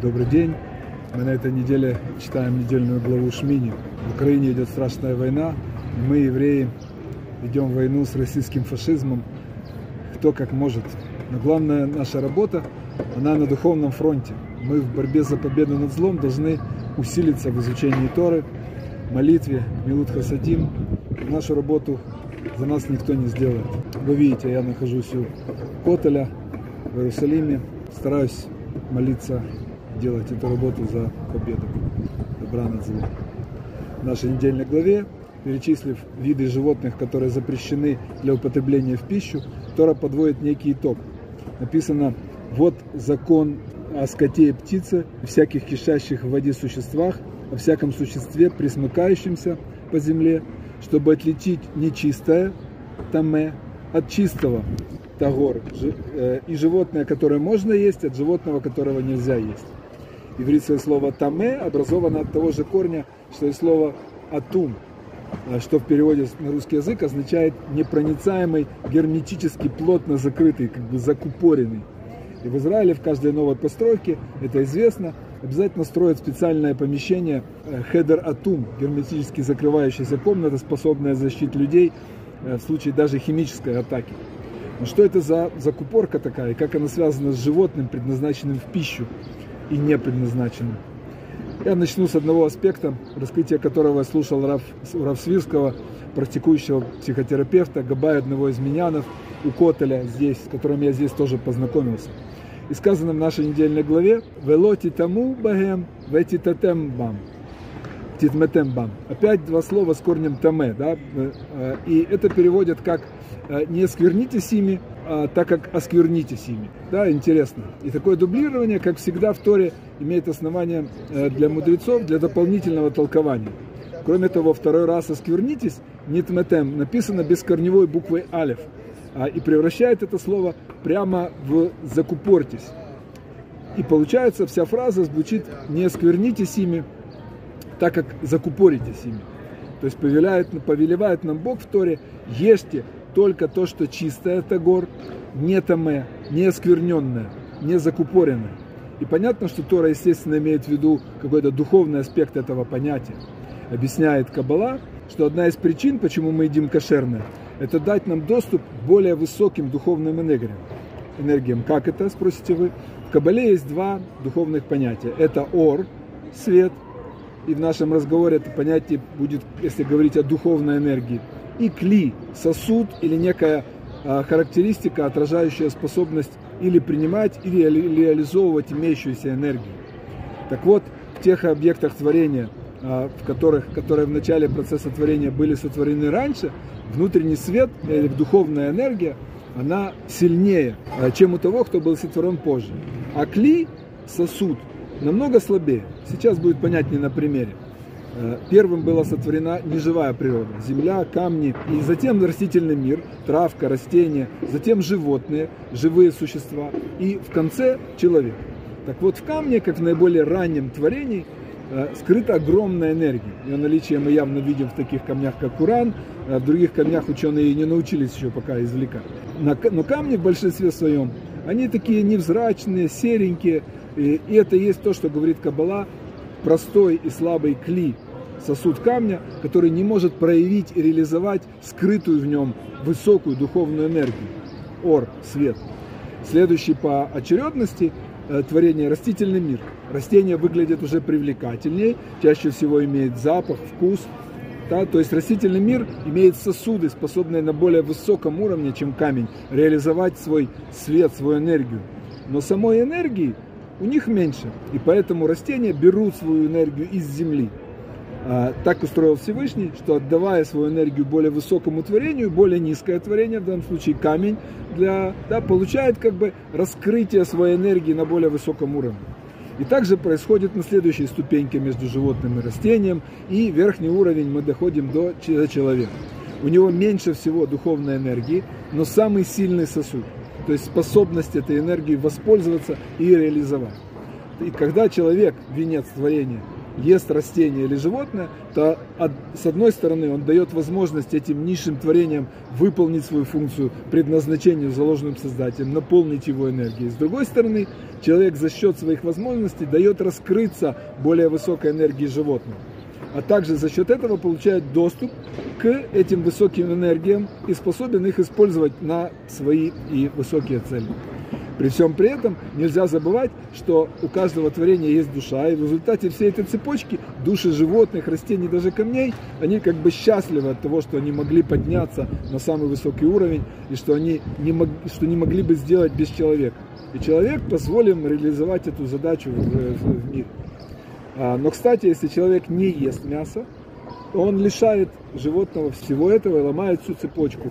Добрый день. Мы на этой неделе читаем недельную главу Шмини. В Украине идет страшная война. Мы, евреи, ведем войну с российским фашизмом. Кто как может. Но главная наша работа, она на духовном фронте. Мы в борьбе за победу над злом должны усилиться в изучении Торы, молитве, Милут Хасадим. Нашу работу за нас никто не сделает. Вы видите, я нахожусь у Котеля в Иерусалиме. Стараюсь молиться, делать эту работу за победу добра над злом. В нашей недельной главе, перечислив виды животных, которые запрещены для употребления в пищу, Тора подводит некий итог. Написано, вот закон о скоте и птице, всяких кишащих в воде существах, о всяком существе, присмыкающемся по земле, чтобы отличить нечистое, таме, от чистого, тагор, э, и животное, которое можно есть, от животного, которого нельзя есть. Ивритское слово таме образовано от того же корня, что и слово атум, э, что в переводе на русский язык означает непроницаемый, герметически плотно закрытый, как бы закупоренный. И в Израиле в каждой новой постройке, это известно, обязательно строят специальное помещение э, хедер атум, герметически закрывающаяся комната, способная защитить людей э, в случае даже химической атаки. Но что это за закупорка такая, и как она связана с животным, предназначенным в пищу и не предназначенным? Я начну с одного аспекта, раскрытие которого я слушал Раф, Раф Свирского, практикующего психотерапевта, Габая одного из минянов, у Котеля здесь, с которым я здесь тоже познакомился. И сказано в нашей недельной главе «Велоти тому багем, вети татем бам». Титметем бам. Опять два слова с корнем таме, да, и это переводят как не сквернитесь ими, а так как осквернитесь ими. Да, интересно. И такое дублирование, как всегда в Торе, имеет основание для мудрецов, для дополнительного толкования. Кроме того, второй раз осквернитесь, нитметем, написано без корневой буквы алев – а, и превращает это слово прямо в «закупортись». И получается, вся фраза звучит «не осквернитесь ими, так как закупоритесь ими». То есть повелевает, повелевает нам Бог в Торе «ешьте только то, что чистое, это гор, не таме, не оскверненное, не закупоренное». И понятно, что Тора, естественно, имеет в виду какой-то духовный аспект этого понятия. Объясняет Каббала, что одна из причин, почему мы едим кошерное, это дать нам доступ к более высоким духовным энергиям. энергиям. Как это, спросите вы? В Кабале есть два духовных понятия. Это ор, свет, и в нашем разговоре это понятие будет, если говорить о духовной энергии. И кли, сосуд или некая а, характеристика, отражающая способность или принимать, или реализовывать имеющуюся энергию. Так вот, в тех объектах творения, а, в которых, которые в начале процесса творения были сотворены раньше, внутренний свет или духовная энергия, она сильнее, а, чем у того, кто был сотворен позже. А кли, сосуд, намного слабее. Сейчас будет понятнее на примере. А, первым была сотворена неживая природа, земля, камни, и затем растительный мир, травка, растения, затем животные, живые существа, и в конце человек. Так вот, в камне, как в наиболее раннем творении, Э, скрыта огромная энергия. Ее наличие мы явно видим в таких камнях, как Уран. А в других камнях ученые не научились еще пока извлекать. Но камни в большинстве своем, они такие невзрачные, серенькие. И это есть то, что говорит Каббала, простой и слабый кли, сосуд камня, который не может проявить и реализовать скрытую в нем высокую духовную энергию. Ор, свет. Следующий по очередности Э, творение растительный мир. Растения выглядят уже привлекательнее, чаще всего имеет запах, вкус. Да, то есть растительный мир имеет сосуды, способные на более высоком уровне, чем камень, реализовать свой свет, свою энергию. Но самой энергии у них меньше, и поэтому растения берут свою энергию из земли. А, так устроил Всевышний, что отдавая свою энергию более высокому творению, более низкое творение, в данном случае камень, для, да, получает как бы раскрытие своей энергии на более высоком уровне. И также происходит на следующей ступеньке между животным и растением, и верхний уровень мы доходим до человека. У него меньше всего духовной энергии, но самый сильный сосуд, то есть способность этой энергии воспользоваться и реализовать. И когда человек, венец творения, ест растение или животное, то с одной стороны он дает возможность этим низшим творениям выполнить свою функцию, предназначению, заложенным Создателем, наполнить его энергией. С другой стороны, человек за счет своих возможностей дает раскрыться более высокой энергии животного. А также за счет этого получает доступ к этим высоким энергиям и способен их использовать на свои и высокие цели. При всем при этом нельзя забывать, что у каждого творения есть душа, и в результате всей этой цепочки души животных, растений, даже камней, они как бы счастливы от того, что они могли подняться на самый высокий уровень, и что они не, мог, что не могли бы сделать без человека. И человек позволил реализовать эту задачу в, в, в мире. А, но, кстати, если человек не ест мясо, он лишает животного всего этого и ломает всю цепочку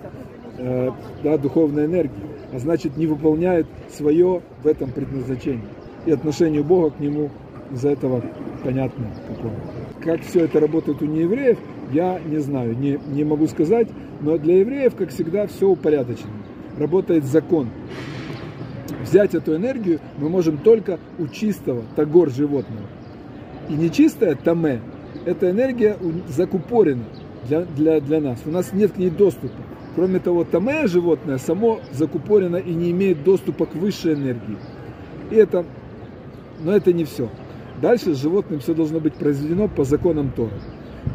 э, да, духовной энергии а значит не выполняет свое в этом предназначении. И отношение Бога к нему из-за этого понятно какое. Как все это работает у неевреев, я не знаю, не, не могу сказать, но для евреев, как всегда, все упорядочено. Работает закон. Взять эту энергию мы можем только у чистого, тагор животного. И нечистая, таме, эта энергия закупорена для, для, для нас. У нас нет к ней доступа. Кроме того, тамея животное само закупорено и не имеет доступа к высшей энергии. И это, но это не все. Дальше с животным все должно быть произведено по законам Тора,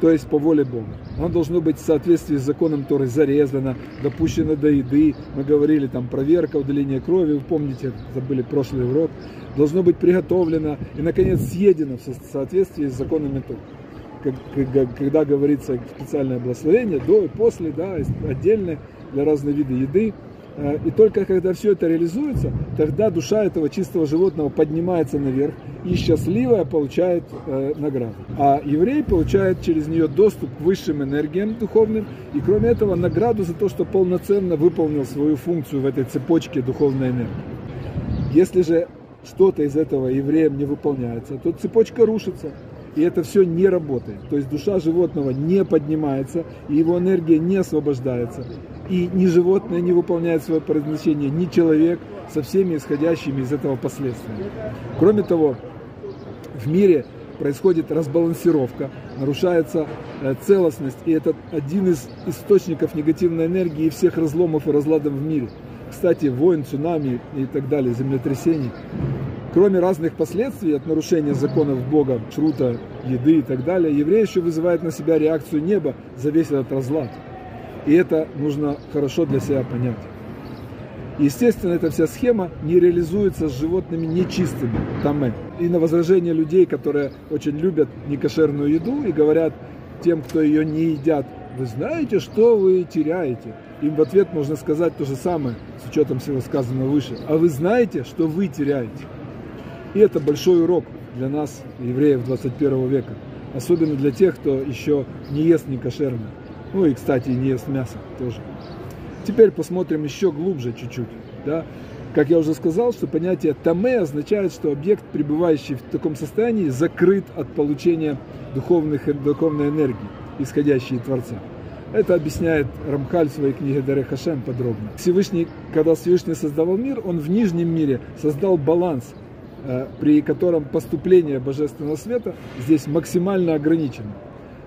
то есть по воле Бога. Оно должно быть в соответствии с законом Торы зарезано, допущено до еды. Мы говорили там проверка, удаление крови, вы помните, забыли прошлый урок. Должно быть приготовлено и, наконец, съедено в соответствии с законами Торы когда говорится специальное благословение, до и после, да, отдельно для разных видов еды. Э, и только когда все это реализуется, тогда душа этого чистого животного поднимается наверх и счастливая получает э, награду. А еврей получает через нее доступ к высшим энергиям духовным и кроме этого награду за то, что полноценно выполнил свою функцию в этой цепочке духовной энергии. Если же что-то из этого евреем не выполняется, то цепочка рушится и это все не работает. То есть душа животного не поднимается, и его энергия не освобождается. И ни животное не выполняет свое предназначение, ни человек со всеми исходящими из этого последствиями. Кроме того, в мире происходит разбалансировка, нарушается э, целостность, и это один из источников негативной энергии и всех разломов и разладов в мире. Кстати, войн, цунами и так далее, землетрясений Кроме разных последствий от нарушения законов Бога, шрута, еды и так далее, еврей еще вызывает на себя реакцию неба за весь этот разлад. И это нужно хорошо для себя понять. Естественно, эта вся схема не реализуется с животными нечистыми, тамэ. И на возражение людей, которые очень любят некошерную еду и говорят тем, кто ее не едят, вы знаете, что вы теряете. Им в ответ можно сказать то же самое, с учетом всего сказанного выше. А вы знаете, что вы теряете. И это большой урок для нас, евреев 21 века. Особенно для тех, кто еще не ест не кошерно. Ну и, кстати, не ест мясо тоже. Теперь посмотрим еще глубже чуть-чуть. Да? Как я уже сказал, что понятие таме означает, что объект, пребывающий в таком состоянии, закрыт от получения духовных, духовной энергии, исходящей от Творца. Это объясняет Рамхаль в своей книге Даре Хашем подробно. Всевышний, когда Всевышний создавал мир, он в нижнем мире создал баланс при котором поступление божественного света здесь максимально ограничено,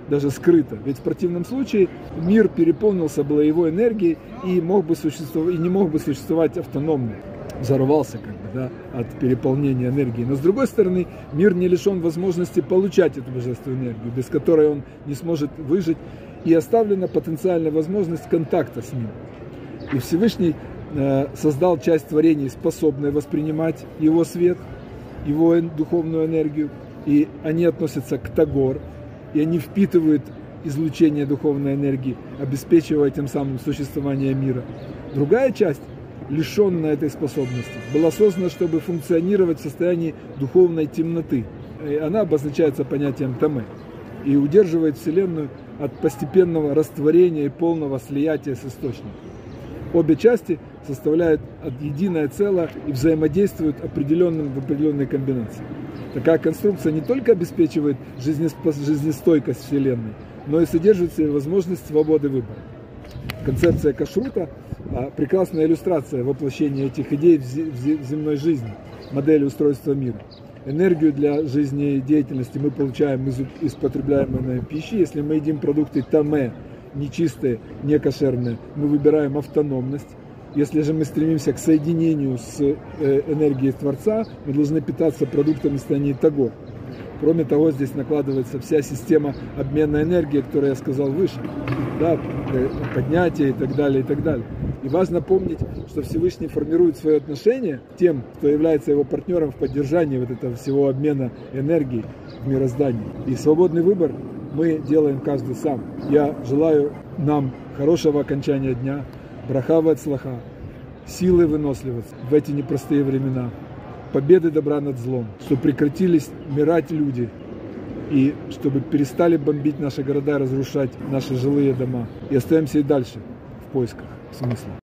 даже скрыто. Ведь в противном случае мир переполнился бы его энергией и, мог бы существовать, и не мог бы существовать автономно. Взорвался как бы, да, от переполнения энергии. Но с другой стороны, мир не лишен возможности получать эту божественную энергию, без которой он не сможет выжить, и оставлена потенциальная возможность контакта с ним. И Всевышний э, создал часть творений, способной воспринимать его свет – его духовную энергию, и они относятся к Тагор, и они впитывают излучение духовной энергии, обеспечивая тем самым существование мира. Другая часть, лишенная этой способности, была создана, чтобы функционировать в состоянии духовной темноты. И она обозначается понятием Таме и удерживает Вселенную от постепенного растворения и полного слиятия с источником. Обе части составляют единое целое и взаимодействуют определенным, в определенной комбинации. Такая конструкция не только обеспечивает жизнестойкость Вселенной, но и содержит в себе возможность свободы выбора. Концепция кашрута а, – прекрасная иллюстрация воплощения этих идей в земной жизни, модели устройства мира. энергию для жизнедеятельности мы получаем из, из потребляемой пищи. Если мы едим продукты таме, нечистые, не кошерные, мы выбираем автономность. Если же мы стремимся к соединению с э, энергией Творца, мы должны питаться продуктами состояния того. Кроме того, здесь накладывается вся система обмена энергии, которую я сказал выше, да, э, поднятие и так далее, и так далее. И важно помнить, что Всевышний формирует свое отношение тем, кто является его партнером в поддержании вот этого всего обмена энергии в мироздании. И свободный выбор мы делаем каждый сам. Я желаю нам хорошего окончания дня, брахава от слаха, силы выносливости в эти непростые времена, победы добра над злом, чтобы прекратились мирать люди, и чтобы перестали бомбить наши города, разрушать наши жилые дома. И остаемся и дальше в поисках смысла.